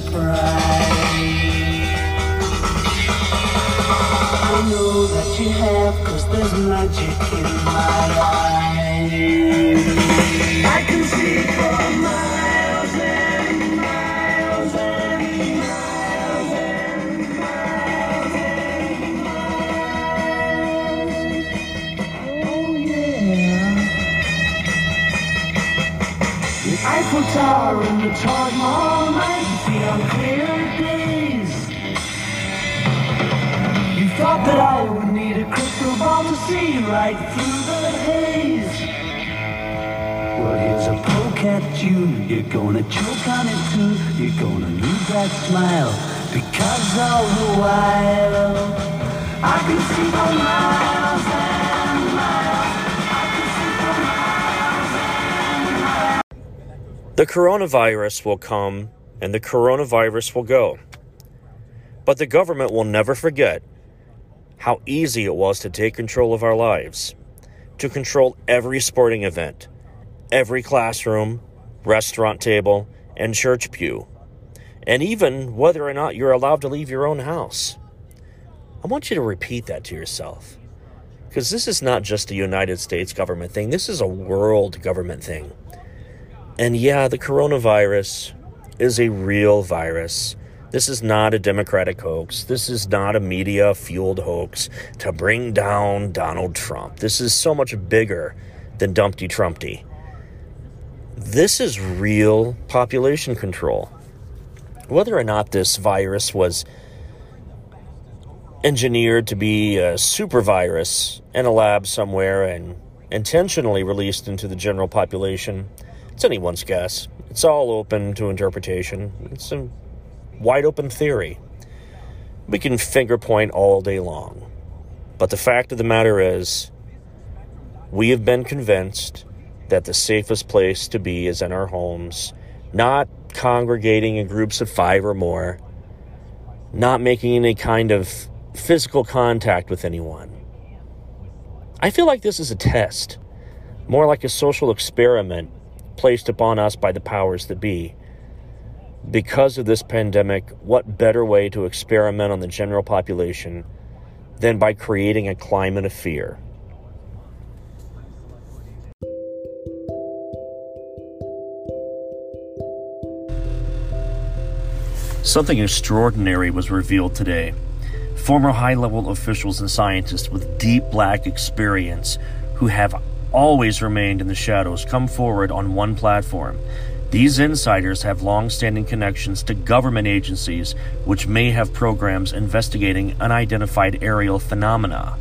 surprise. I know that you have, cause there's magic in my eyes. I can see for miles and miles and miles and miles and miles. Oh yeah. The Eiffel Tower and the Taj Mahal That I would need a crystal ball to see right through the haze. Well, here's a poke at you. You're gonna choke on it too. You're gonna that smile because all the while I can see miles. The coronavirus will come and the coronavirus will go. But the government will never forget how easy it was to take control of our lives, to control every sporting event, every classroom, restaurant table, and church pew, and even whether or not you're allowed to leave your own house. I want you to repeat that to yourself. Because this is not just a United States government thing, this is a world government thing. And yeah, the coronavirus is a real virus. This is not a Democratic hoax. This is not a media fueled hoax to bring down Donald Trump. This is so much bigger than Dumpty Trumpty. This is real population control. Whether or not this virus was engineered to be a super virus in a lab somewhere and intentionally released into the general population, it's anyone's guess. It's all open to interpretation. It's a wide open theory. We can finger point all day long. But the fact of the matter is, we have been convinced that the safest place to be is in our homes, not congregating in groups of five or more, not making any kind of physical contact with anyone. I feel like this is a test, more like a social experiment placed upon us by the powers that be. Because of this pandemic, what better way to experiment on the general population than by creating a climate of fear? Something extraordinary was revealed today. Former high level officials and scientists with deep black experience who have always remained in the shadows come forward on one platform. These insiders have long standing connections to government agencies which may have programs investigating unidentified aerial phenomena.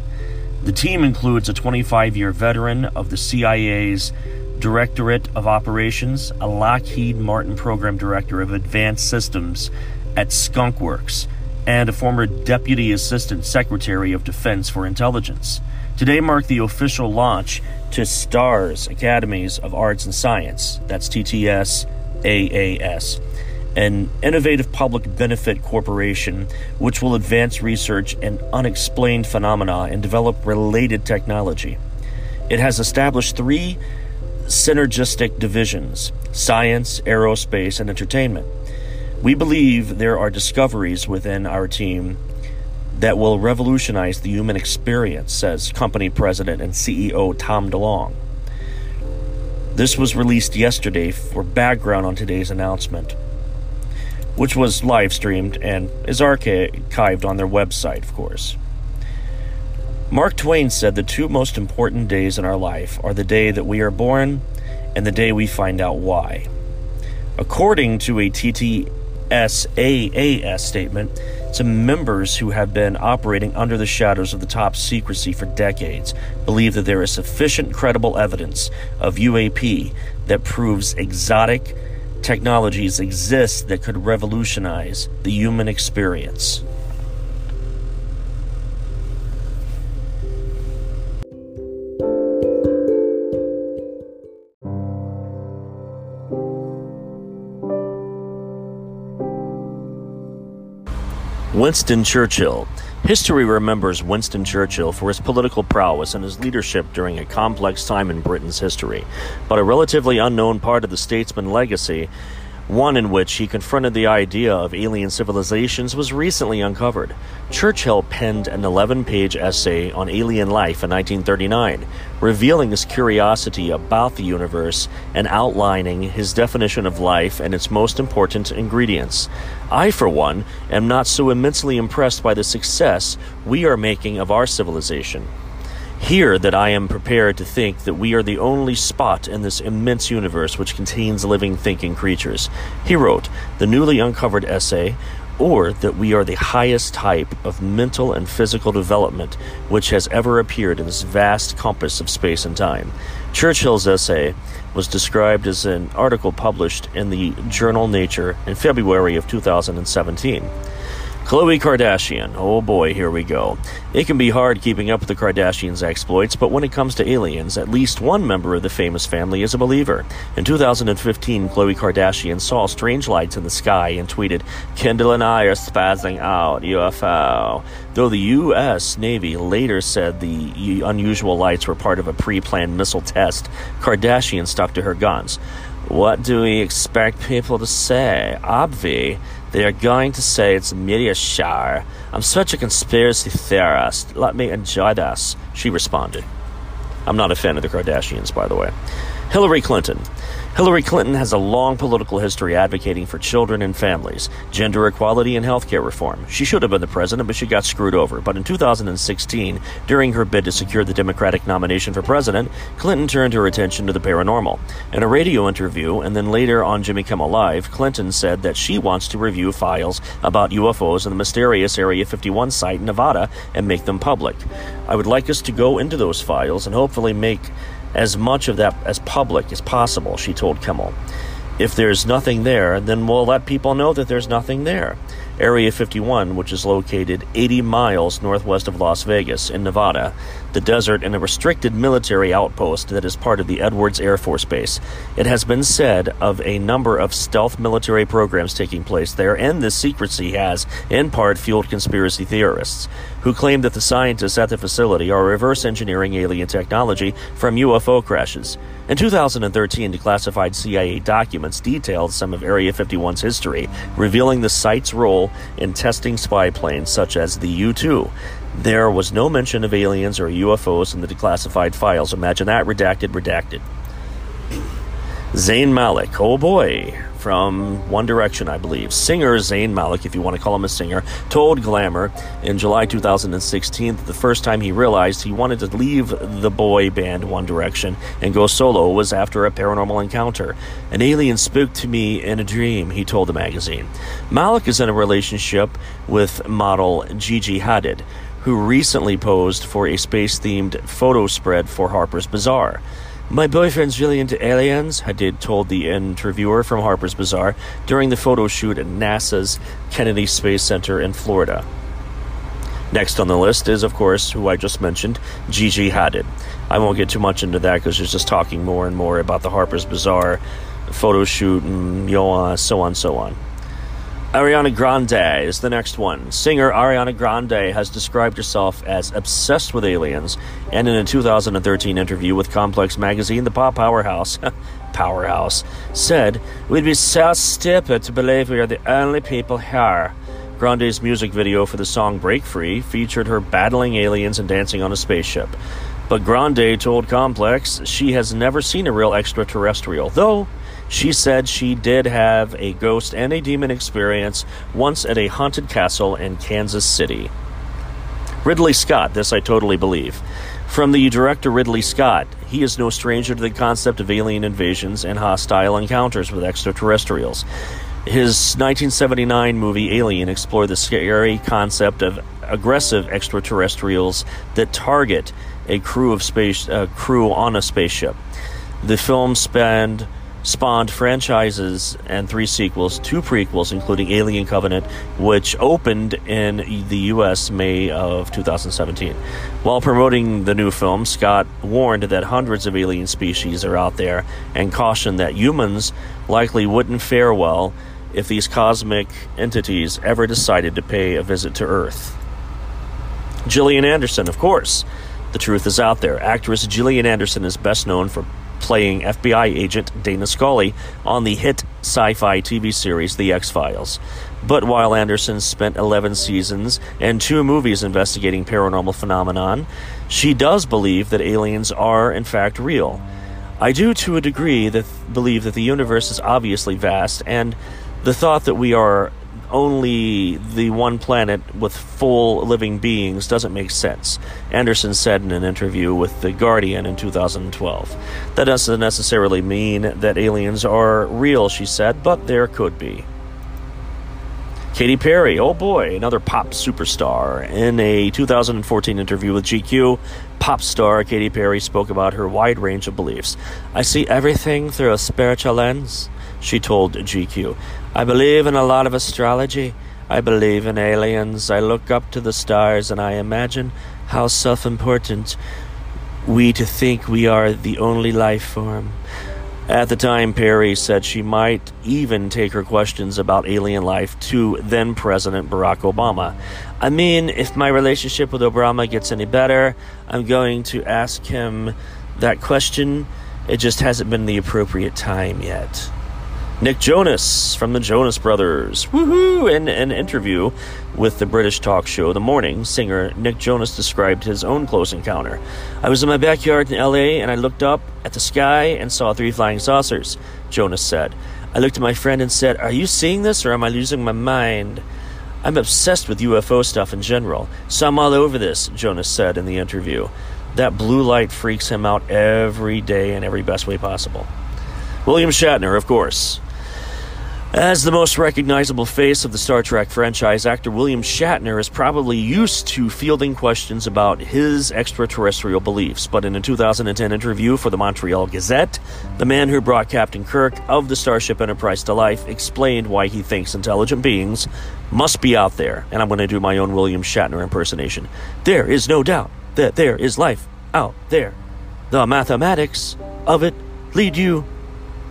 The team includes a 25 year veteran of the CIA's Directorate of Operations, a Lockheed Martin Program Director of Advanced Systems at Skunkworks, and a former Deputy Assistant Secretary of Defense for Intelligence. Today marked the official launch to STARS Academies of Arts and Science, that's TTS AAS, an innovative public benefit corporation which will advance research in unexplained phenomena and develop related technology. It has established three synergistic divisions science, aerospace, and entertainment. We believe there are discoveries within our team that will revolutionize the human experience, says company president and CEO Tom DeLonge. This was released yesterday for background on today's announcement, which was live streamed and is archived on their website, of course. Mark Twain said the two most important days in our life are the day that we are born and the day we find out why. According to a TTSAAS statement, some members who have been operating under the shadows of the top secrecy for decades believe that there is sufficient credible evidence of UAP that proves exotic technologies exist that could revolutionize the human experience. Winston Churchill. History remembers Winston Churchill for his political prowess and his leadership during a complex time in Britain's history. But a relatively unknown part of the statesman legacy One in which he confronted the idea of alien civilizations was recently uncovered. Churchill penned an 11 page essay on alien life in 1939, revealing his curiosity about the universe and outlining his definition of life and its most important ingredients. I, for one, am not so immensely impressed by the success we are making of our civilization. Here, that I am prepared to think that we are the only spot in this immense universe which contains living, thinking creatures. He wrote the newly uncovered essay, or that we are the highest type of mental and physical development which has ever appeared in this vast compass of space and time. Churchill's essay was described as an article published in the journal Nature in February of 2017. Khloe Kardashian. Oh boy, here we go. It can be hard keeping up with the Kardashians' exploits, but when it comes to aliens, at least one member of the famous family is a believer. In 2015, Khloe Kardashian saw strange lights in the sky and tweeted, Kendall and I are spazzing out, UFO. Though the U.S. Navy later said the unusual lights were part of a pre planned missile test, Kardashian stuck to her guns. What do we expect people to say? Obvi. They are going to say it's a meteor shower. I'm such a conspiracy theorist. Let me enjoy this, she responded. I'm not a fan of the Kardashians, by the way. Hillary Clinton. Hillary Clinton has a long political history advocating for children and families, gender equality, and health care reform. She should have been the president, but she got screwed over. But in 2016, during her bid to secure the Democratic nomination for president, Clinton turned her attention to the paranormal. In a radio interview, and then later on Jimmy Kimmel Live, Clinton said that she wants to review files about UFOs in the mysterious Area 51 site in Nevada and make them public. I would like us to go into those files and hopefully make as much of that as public as possible, she told Kimmel. If there's nothing there, then we'll let people know that there's nothing there. Area 51, which is located 80 miles northwest of Las Vegas in Nevada, the desert, and a restricted military outpost that is part of the Edwards Air Force Base. It has been said of a number of stealth military programs taking place there, and this secrecy has, in part, fueled conspiracy theorists who claim that the scientists at the facility are reverse engineering alien technology from UFO crashes. In 2013, declassified CIA documents detailed some of Area 51's history, revealing the site's role in testing spy planes such as the U 2. There was no mention of aliens or UFOs in the declassified files. Imagine that redacted, redacted. Zayn Malik, oh boy, from One Direction, I believe. Singer Zayn Malik, if you want to call him a singer, told Glamour in July 2016 that the first time he realized he wanted to leave the boy band One Direction and go solo was after a paranormal encounter. An alien spoke to me in a dream, he told the magazine. Malik is in a relationship with model Gigi Hadid, who recently posed for a space themed photo spread for Harper's Bazaar. My boyfriend's really into aliens, Hadid told the interviewer from Harper's Bazaar during the photo shoot at NASA's Kennedy Space Center in Florida. Next on the list is, of course, who I just mentioned, Gigi Hadid. I won't get too much into that because she's just talking more and more about the Harper's Bazaar photo shoot and you know, uh, so on, so on. Ariana Grande is the next one. Singer Ariana Grande has described herself as obsessed with aliens, and in a 2013 interview with Complex Magazine, the pop powerhouse, powerhouse, said, We'd be so stupid to believe we are the only people here. Grande's music video for the song Break Free featured her battling aliens and dancing on a spaceship. But Grande told Complex she has never seen a real extraterrestrial, though she said she did have a ghost and a demon experience once at a haunted castle in Kansas City. Ridley Scott, this I totally believe. From the director Ridley Scott, he is no stranger to the concept of alien invasions and hostile encounters with extraterrestrials. His 1979 movie Alien explored the scary concept of aggressive extraterrestrials that target a crew of space uh, crew on a spaceship. The film spanned spawned franchises and three sequels, two prequels, including Alien Covenant, which opened in the U.S. May of 2017. While promoting the new film, Scott warned that hundreds of alien species are out there and cautioned that humans likely wouldn't fare well if these cosmic entities ever decided to pay a visit to Earth. Gillian Anderson, of course. The truth is out there. Actress Gillian Anderson is best known for playing FBI agent Dana Scully on the hit sci fi TV series The X Files. But while Anderson spent 11 seasons and two movies investigating paranormal phenomenon, she does believe that aliens are, in fact, real. I do, to a degree, that believe that the universe is obviously vast, and the thought that we are only the one planet with full living beings doesn't make sense, Anderson said in an interview with The Guardian in 2012. That doesn't necessarily mean that aliens are real, she said, but there could be. Katy Perry, oh boy, another pop superstar. In a 2014 interview with GQ, pop star Katy Perry spoke about her wide range of beliefs. I see everything through a spiritual lens, she told GQ. I believe in a lot of astrology. I believe in aliens. I look up to the stars and I imagine how self important we to think we are the only life form. At the time, Perry said she might even take her questions about alien life to then President Barack Obama. I mean, if my relationship with Obama gets any better, I'm going to ask him that question. It just hasn't been the appropriate time yet. Nick Jonas from the Jonas Brothers. Woohoo! In an interview with the British talk show The Morning, singer Nick Jonas described his own close encounter. I was in my backyard in LA and I looked up at the sky and saw three flying saucers, Jonas said. I looked at my friend and said, Are you seeing this or am I losing my mind? I'm obsessed with UFO stuff in general, so I'm all over this, Jonas said in the interview. That blue light freaks him out every day in every best way possible. William Shatner, of course. As the most recognizable face of the Star Trek franchise, actor William Shatner is probably used to fielding questions about his extraterrestrial beliefs. But in a 2010 interview for the Montreal Gazette, the man who brought Captain Kirk of the Starship Enterprise to life explained why he thinks intelligent beings must be out there. And I'm going to do my own William Shatner impersonation. There is no doubt that there is life out there. The mathematics of it lead you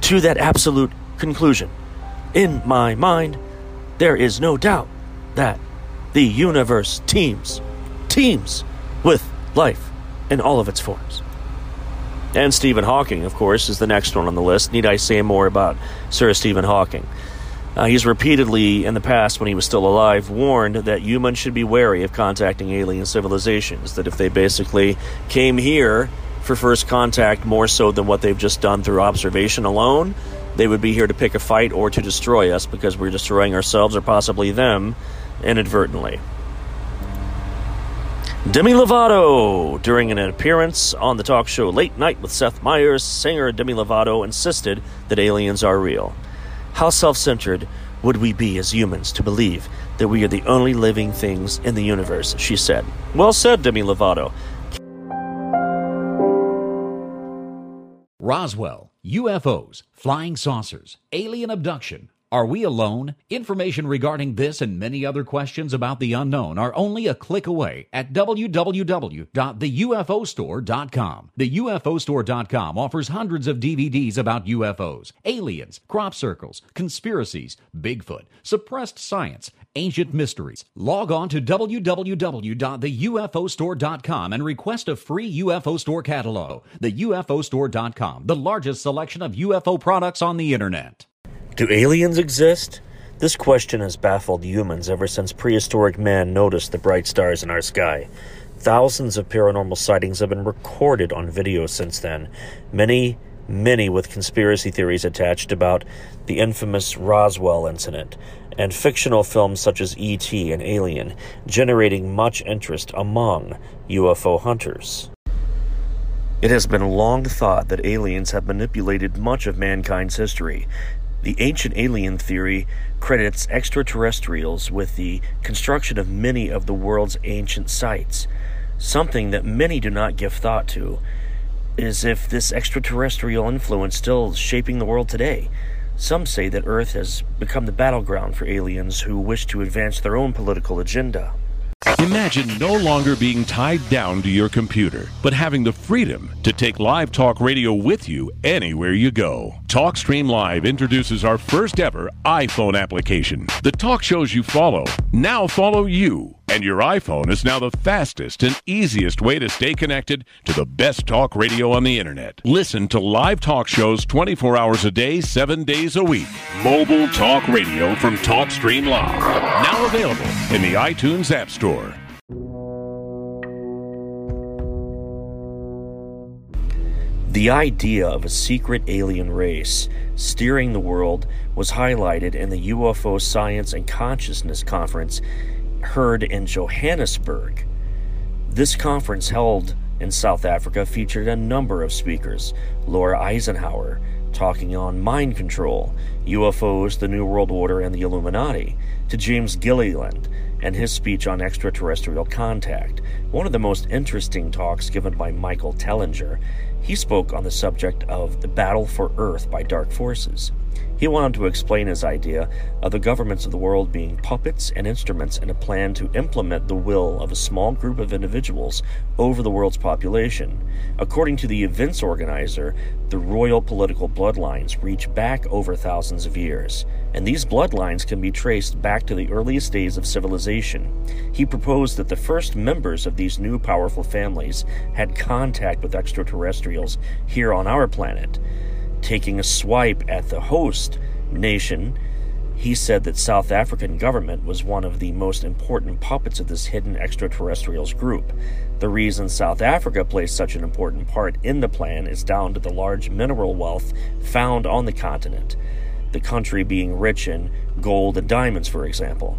to that absolute conclusion. In my mind, there is no doubt that the universe teems, teems with life in all of its forms. And Stephen Hawking, of course, is the next one on the list. Need I say more about Sir Stephen Hawking? Uh, he's repeatedly, in the past, when he was still alive, warned that humans should be wary of contacting alien civilizations. That if they basically came here for first contact more so than what they've just done through observation alone, they would be here to pick a fight or to destroy us because we're destroying ourselves or possibly them inadvertently. Demi Lovato, during an appearance on the talk show Late Night with Seth Meyers, singer Demi Lovato insisted that aliens are real. How self centered would we be as humans to believe that we are the only living things in the universe, she said. Well said, Demi Lovato. Roswell, UFOs, flying saucers, alien abduction. Are we alone? Information regarding this and many other questions about the unknown are only a click away at www.theufostore.com. The UFOstore.com offers hundreds of DVDs about UFOs, aliens, crop circles, conspiracies, Bigfoot, suppressed science, ancient mysteries. Log on to www.theufostore.com and request a free UFO Store catalog. The UFOstore.com, the largest selection of UFO products on the internet. Do aliens exist? This question has baffled humans ever since prehistoric man noticed the bright stars in our sky. Thousands of paranormal sightings have been recorded on video since then, many, many with conspiracy theories attached about the infamous Roswell incident, and fictional films such as E.T. and Alien, generating much interest among UFO hunters. It has been long thought that aliens have manipulated much of mankind's history, the ancient alien theory credits extraterrestrials with the construction of many of the world's ancient sites. Something that many do not give thought to is if this extraterrestrial influence still is shaping the world today. Some say that Earth has become the battleground for aliens who wish to advance their own political agenda. Imagine no longer being tied down to your computer, but having the freedom to take live talk radio with you anywhere you go. TalkStream Live introduces our first ever iPhone application. The talk shows you follow now follow you And your iPhone is now the fastest and easiest way to stay connected to the best talk radio on the internet. Listen to live talk shows 24 hours a day, 7 days a week. Mobile Talk Radio from TalkStream Live. Now available in the iTunes App Store. The idea of a secret alien race steering the world was highlighted in the UFO Science and Consciousness Conference heard in Johannesburg. This conference, held in South Africa, featured a number of speakers. Laura Eisenhower talking on mind control, UFOs, the New World Order, and the Illuminati, to James Gilliland and his speech on extraterrestrial contact, one of the most interesting talks given by Michael Tellinger. He spoke on the subject of the battle for Earth by dark forces. He went on to explain his idea of the governments of the world being puppets and instruments in a plan to implement the will of a small group of individuals over the world's population. According to the event's organizer, the royal political bloodlines reach back over thousands of years, and these bloodlines can be traced back to the earliest days of civilization. He proposed that the first members of these new powerful families had contact with extraterrestrials here on our planet taking a swipe at the host nation, he said that South African government was one of the most important puppets of this hidden extraterrestrials group. The reason South Africa plays such an important part in the plan is down to the large mineral wealth found on the continent, the country being rich in gold and diamonds, for example.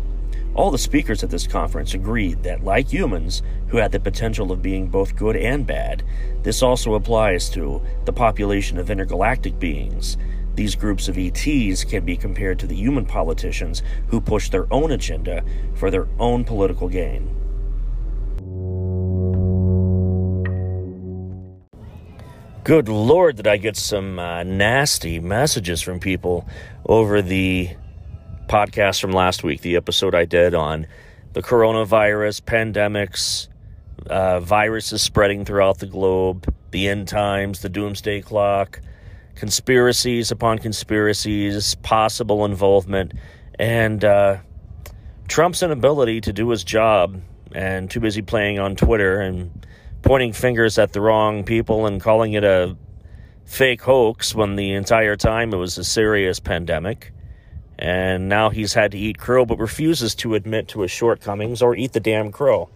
All the speakers at this conference agreed that, like humans, who had the potential of being both good and bad, this also applies to the population of intergalactic beings. These groups of ETs can be compared to the human politicians who push their own agenda for their own political gain. Good lord, did I get some uh, nasty messages from people over the podcast from last week, the episode I did on the coronavirus, pandemics, uh, viruses spreading throughout the globe, the end times, the doomsday clock, conspiracies upon conspiracies, possible involvement, and uh, Trump's inability to do his job and too busy playing on Twitter and pointing fingers at the wrong people and calling it a fake hoax when the entire time it was a serious pandemic and now he's had to eat crow but refuses to admit to his shortcomings or eat the damn crow.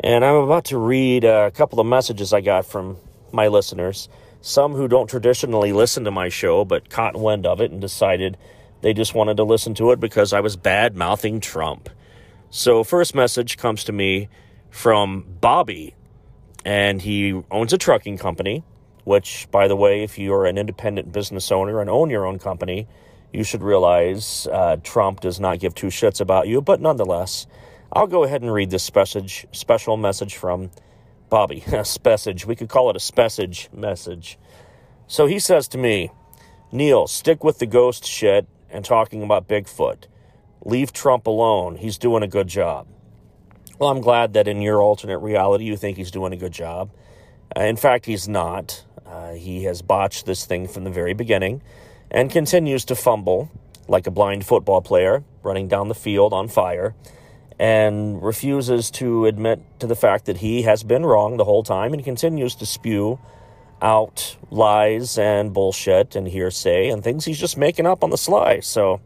And I'm about to read uh, a couple of messages I got from my listeners, some who don't traditionally listen to my show but caught wind of it and decided they just wanted to listen to it because I was bad mouthing Trump. So, first message comes to me from Bobby, and he owns a trucking company. Which, by the way, if you're an independent business owner and own your own company, you should realize uh, Trump does not give two shits about you, but nonetheless, I'll go ahead and read this message, special message from Bobby. A spessage. We could call it a spessage message. So he says to me, Neil, stick with the ghost shit and talking about Bigfoot. Leave Trump alone. He's doing a good job. Well, I'm glad that in your alternate reality you think he's doing a good job. Uh, in fact, he's not. Uh, he has botched this thing from the very beginning and continues to fumble like a blind football player running down the field on fire and refuses to admit to the fact that he has been wrong the whole time and continues to spew out lies and bullshit and hearsay and things he's just making up on the sly. So,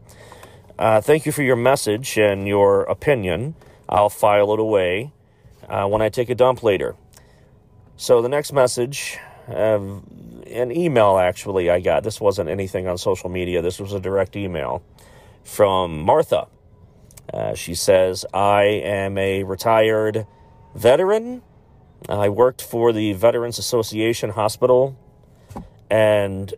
uh, thank you for your message and your opinion. I'll file it away uh, when I take a dump later. So, the next message uh, an email actually I got. This wasn't anything on social media. This was a direct email from Martha. Uh, she says, I am a retired veteran. I worked for the Veterans Association Hospital, and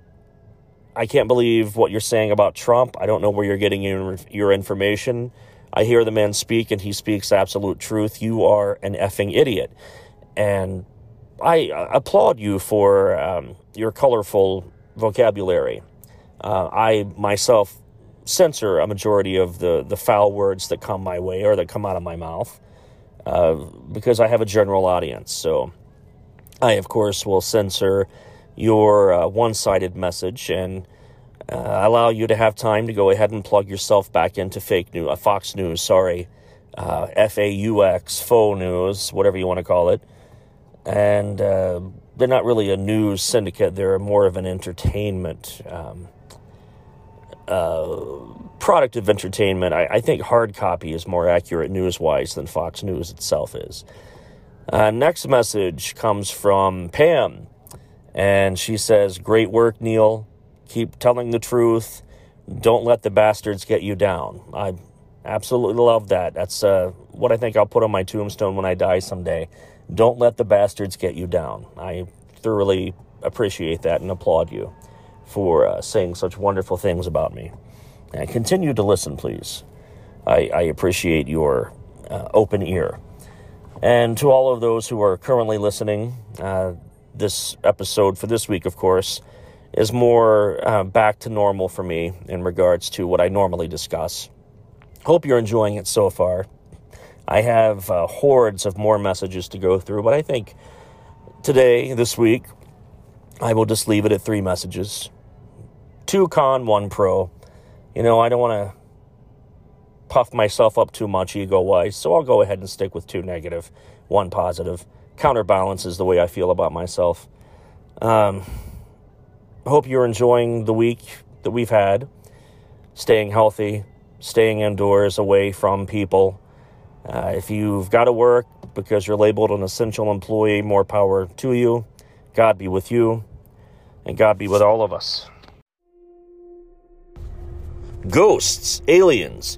I can't believe what you're saying about Trump. I don't know where you're getting your, your information. I hear the man speak, and he speaks absolute truth. You are an effing idiot. And I applaud you for um, your colorful vocabulary. Uh, I myself censor a majority of the, the foul words that come my way or that come out of my mouth uh, because I have a general audience. So I, of course, will censor your uh, one sided message and uh, allow you to have time to go ahead and plug yourself back into fake news, uh, Fox News, sorry, uh, FAUX, faux news, whatever you want to call it. And uh, they're not really a news syndicate, they're more of an entertainment um, uh, product of entertainment. I, I, think hard copy is more accurate news wise than Fox News itself is. Uh, next message comes from Pam, and she says, Great work, Neil. Keep telling the truth. Don't let the bastards get you down. I absolutely love that. That's uh, what I think I'll put on my tombstone when I die someday. Don't let the bastards get you down. I thoroughly appreciate that and applaud you for uh, saying such wonderful things about me. And continue to listen, please. I, I appreciate your uh, open ear. And to all of those who are currently listening, uh, this episode for this week, of course, is more uh, back to normal for me in regards to what I normally discuss. Hope you're enjoying it so far. I have uh, hordes of more messages to go through, but I think today, this week, I will just leave it at three messages two con, one pro. You know, I don't want to puff myself up too much ego wise, so I'll go ahead and stick with two negative, one positive. Counterbalance is the way I feel about myself. Um, hope you're enjoying the week that we've had, staying healthy, staying indoors, away from people. Uh, if you've got to work because you're labeled an essential employee, more power to you. God be with you, and God be with all of us. Ghosts, aliens,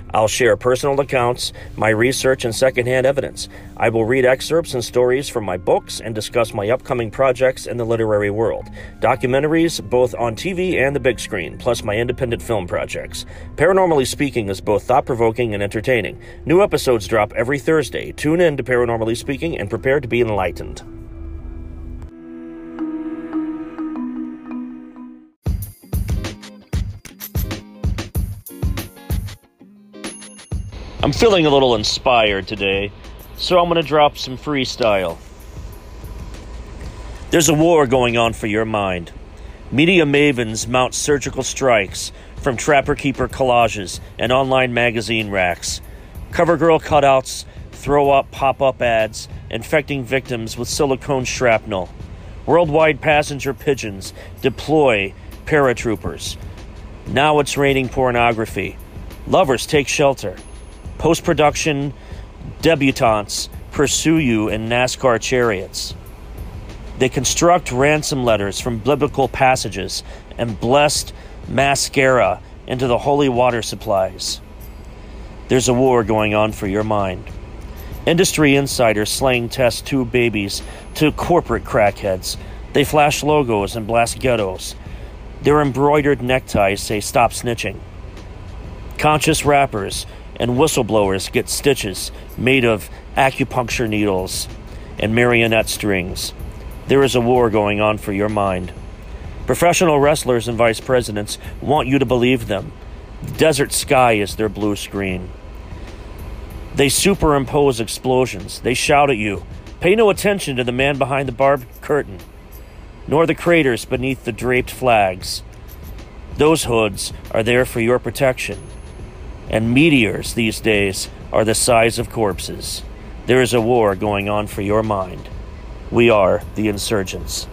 I'll share personal accounts, my research, and secondhand evidence. I will read excerpts and stories from my books and discuss my upcoming projects in the literary world. Documentaries, both on TV and the big screen, plus my independent film projects. Paranormally Speaking is both thought provoking and entertaining. New episodes drop every Thursday. Tune in to Paranormally Speaking and prepare to be enlightened. I'm feeling a little inspired today, so I'm going to drop some freestyle. There's a war going on for your mind. Media mavens mount surgical strikes from trapper keeper collages and online magazine racks. Covergirl cutouts throw up pop up ads infecting victims with silicone shrapnel. Worldwide passenger pigeons deploy paratroopers. Now it's raining pornography. Lovers take shelter. Post production debutantes pursue you in NASCAR chariots. They construct ransom letters from biblical passages and blessed mascara into the holy water supplies. There's a war going on for your mind. Industry insiders slang test two babies to corporate crackheads. They flash logos and blast ghettos. Their embroidered neckties say stop snitching. Conscious rappers and whistleblowers get stitches made of acupuncture needles and marionette strings. There is a war going on for your mind. Professional wrestlers and vice presidents want you to believe them. The desert sky is their blue screen. They superimpose explosions. They shout at you. Pay no attention to the man behind the barbed curtain, nor the craters beneath the draped flags. Those hoods are there for your protection and meteors these days are the size of corpses. There is a war going on for your mind. We are the insurgents.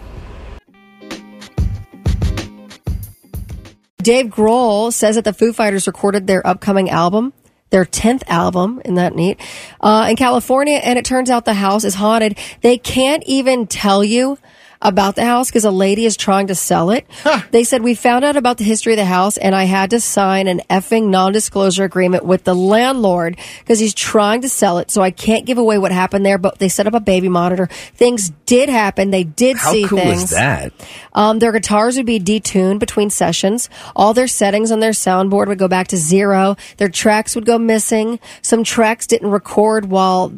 Dave Grohl says that the Foo Fighters recorded their upcoming album, their 10th album, isn't that neat, uh, in California, and it turns out the house is haunted. They can't even tell you about the house because a lady is trying to sell it. Huh. They said, We found out about the history of the house and I had to sign an effing non disclosure agreement with the landlord because he's trying to sell it. So I can't give away what happened there, but they set up a baby monitor. Things did happen. They did How see cool things. is that? Um, their guitars would be detuned between sessions. All their settings on their soundboard would go back to zero. Their tracks would go missing. Some tracks didn't record while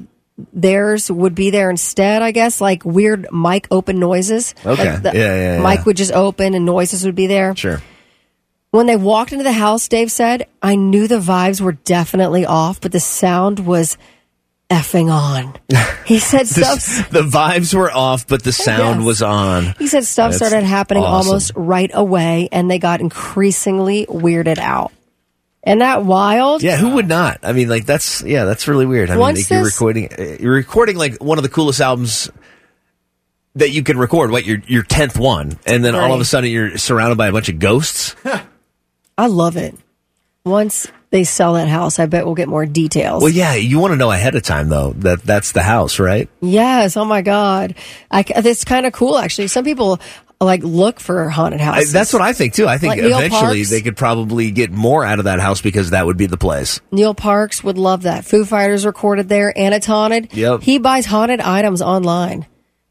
theirs would be there instead, I guess, like weird mic open noises. Okay. Like the Yeah, yeah, yeah. Mic would just open and noises would be there. Sure. When they walked into the house, Dave said, I knew the vibes were definitely off, but the sound was effing on. He said stuff. the vibes were off, but the sound Yes. was on. He said stuff That's started happening awesome. almost right away, and they got increasingly weirded out. And that wild? Yeah, who would not? I mean, like that's yeah, that's really weird. I mean, Once like, you're this- recording, uh, you're recording like one of the coolest albums that you can record. What your your tenth one, and then all of a Right. sudden you're surrounded by a bunch of ghosts. I love it. Once they sell that house, I bet we'll get more details. Well, yeah, you want to know ahead of time though that that's the house, right? Yes. Oh my God. I, c- it's kind of cool, actually. Some people like look for haunted I, that's what I think too. I think Like eventually Parks? they could probably get more out of that house because that would be the place. Neil Parks would love that. Foo Fighters recorded there, and it's haunted. Yep. He buys haunted items online.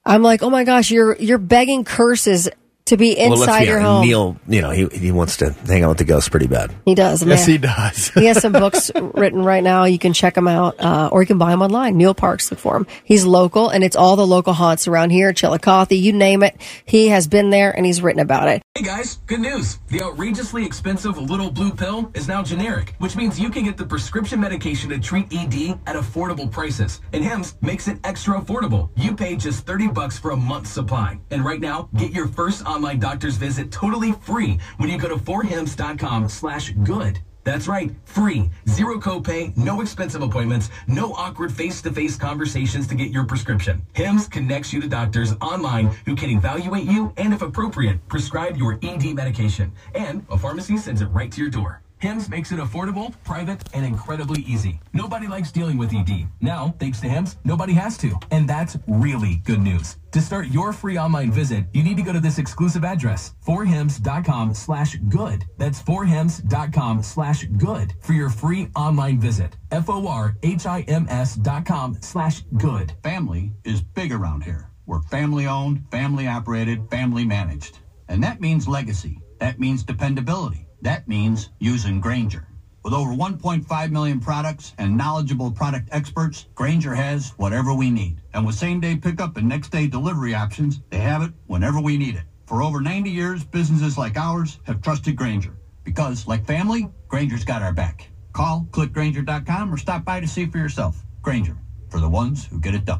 I'm like, oh my gosh, you're you're begging curses to be well, let's inside be your honest, home. Neil, you know, he he wants to hang out with the ghosts pretty bad. He does. Yes, man. he does. he has some books written right now. You can check them out, uh, or you can buy them online. Neil Parks, look for him. He's local, and it's all the local haunts around here. Chillicothe, you name it. He has been there, and he's written about it. Hey guys, good news. The outrageously expensive little blue pill is now generic, which means you can get the prescription medication to treat ED at affordable prices. And Hims makes it extra affordable. You pay just 30 bucks for a month's supply. And right now, get your first online doctor's visit totally free when you go to forhims.com slash good. That's right, free. Zero copay, no expensive appointments, no awkward face-to-face conversations to get your prescription. Hims connects you to doctors online who can evaluate you and, if appropriate, prescribe your ED medication. And a pharmacy sends it right to your door. Hims makes it affordable, private, and incredibly easy. Nobody likes dealing with ED. Now, thanks to Hims, nobody has to. And that's really good news. To start your free online visit, you need to go to this exclusive address, forhims.com slash good. That's forhims.com slash good for your free online visit. F-O-R-H-I-M-S dot com slash good. Family is big around here. We're family owned, family operated, family managed. And that means legacy. That means dependability. That means using Grainger. With over 1.5 million products and knowledgeable product experts, Grainger has whatever we need. And with same day pickup and next day delivery options, they have it whenever we need it. For over 90 years, businesses like ours have trusted Grainger. Because, like family, Grainger's got our back. Call clickgrainger.com or stop by to see for yourself. Grainger, for the ones who get it done.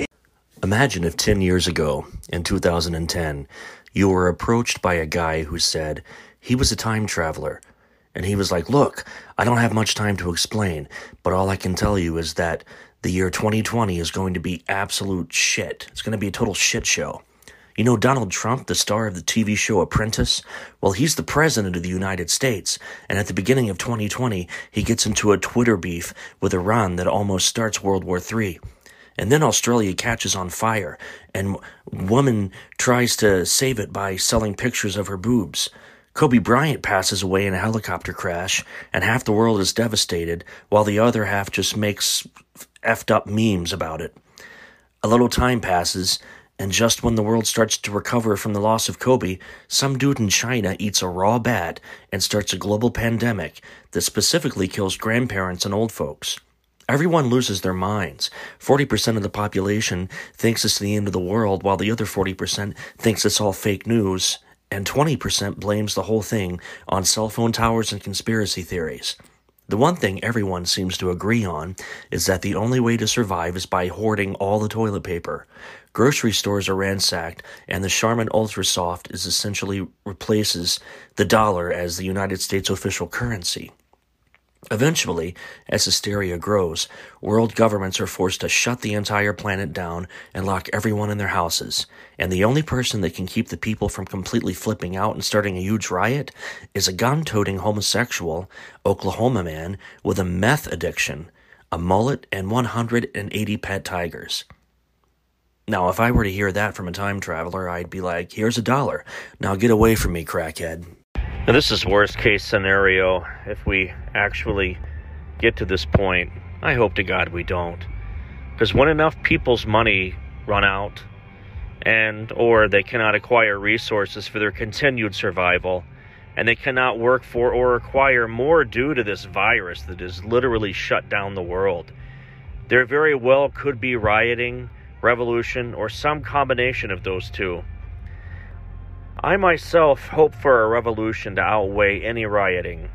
Imagine if 10 years ago, in 2010, you were approached by a guy who said he was a time traveler. And he was like, Look, I don't have much time to explain, but all I can tell you is that the year 2020 is going to be absolute shit. It's going to be a total shit show. You know Donald Trump, the star of the TV show Apprentice? Well, he's the president of the United States, and at the beginning of 2020, he gets into a Twitter beef with Iran that almost starts World War III. And then Australia catches on fire, and woman tries to save it by selling pictures of her boobs. Kobe Bryant passes away in a helicopter crash, and half the world is devastated, while the other half just makes effed up memes about it. A little time passes, and just when the world starts to recover from the loss of Kobe, some dude in China eats a raw bat and starts a global pandemic that specifically kills grandparents and old folks. Everyone loses their minds. 40% of the population thinks it's the end of the world, while the other 40% thinks it's all fake news, and 20% blames the whole thing on cell phone towers and conspiracy theories. The one thing everyone seems to agree on is that the only way to survive is by hoarding all the toilet paper. Grocery stores are ransacked, and the Charmin Ultra Soft is essentially replaces the dollar as the United States official currency. Eventually, as hysteria grows, world governments are forced to shut the entire planet down and lock everyone in their houses. And the only person that can keep the people from completely flipping out and starting a huge riot is a gun toting homosexual Oklahoma man with a meth addiction, a mullet, and 180 pet tigers. Now, if I were to hear that from a time traveler, I'd be like, here's a dollar. Now get away from me, crackhead. Now, this is worst case scenario if we actually get to this point. I hope to God we don't. Because when enough people's money run out and or they cannot acquire resources for their continued survival and they cannot work for or acquire more due to this virus that has literally shut down the world. There very well could be rioting, revolution, or some combination of those two. I myself hope for a revolution to outweigh any rioting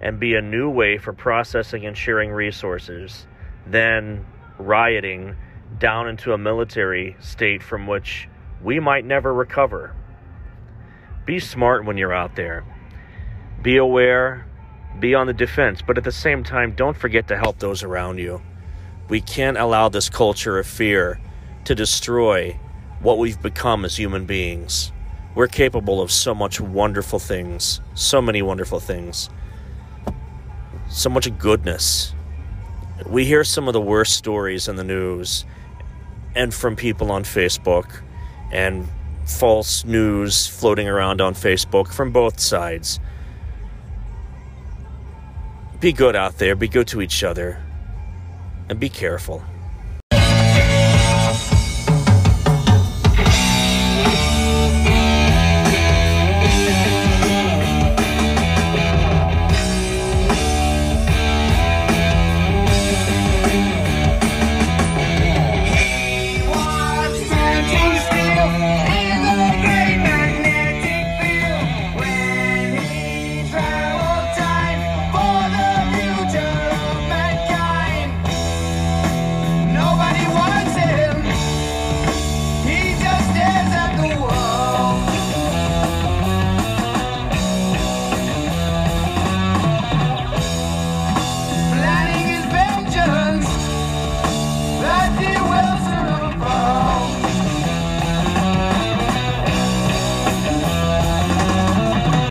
and be a new way for processing and sharing resources than rioting down into a military state from which we might never recover. Be smart when you're out there. Be aware, be on the defense, but at the same time, don't forget to help those around you. We can't allow this culture of fear to destroy what we've become as human beings. We're capable of so much wonderful things, so many wonderful things, so much goodness. We hear some of the worst stories in the news and from people on Facebook and false news floating around on Facebook from both sides. Be good out there, be good to each other, and be careful.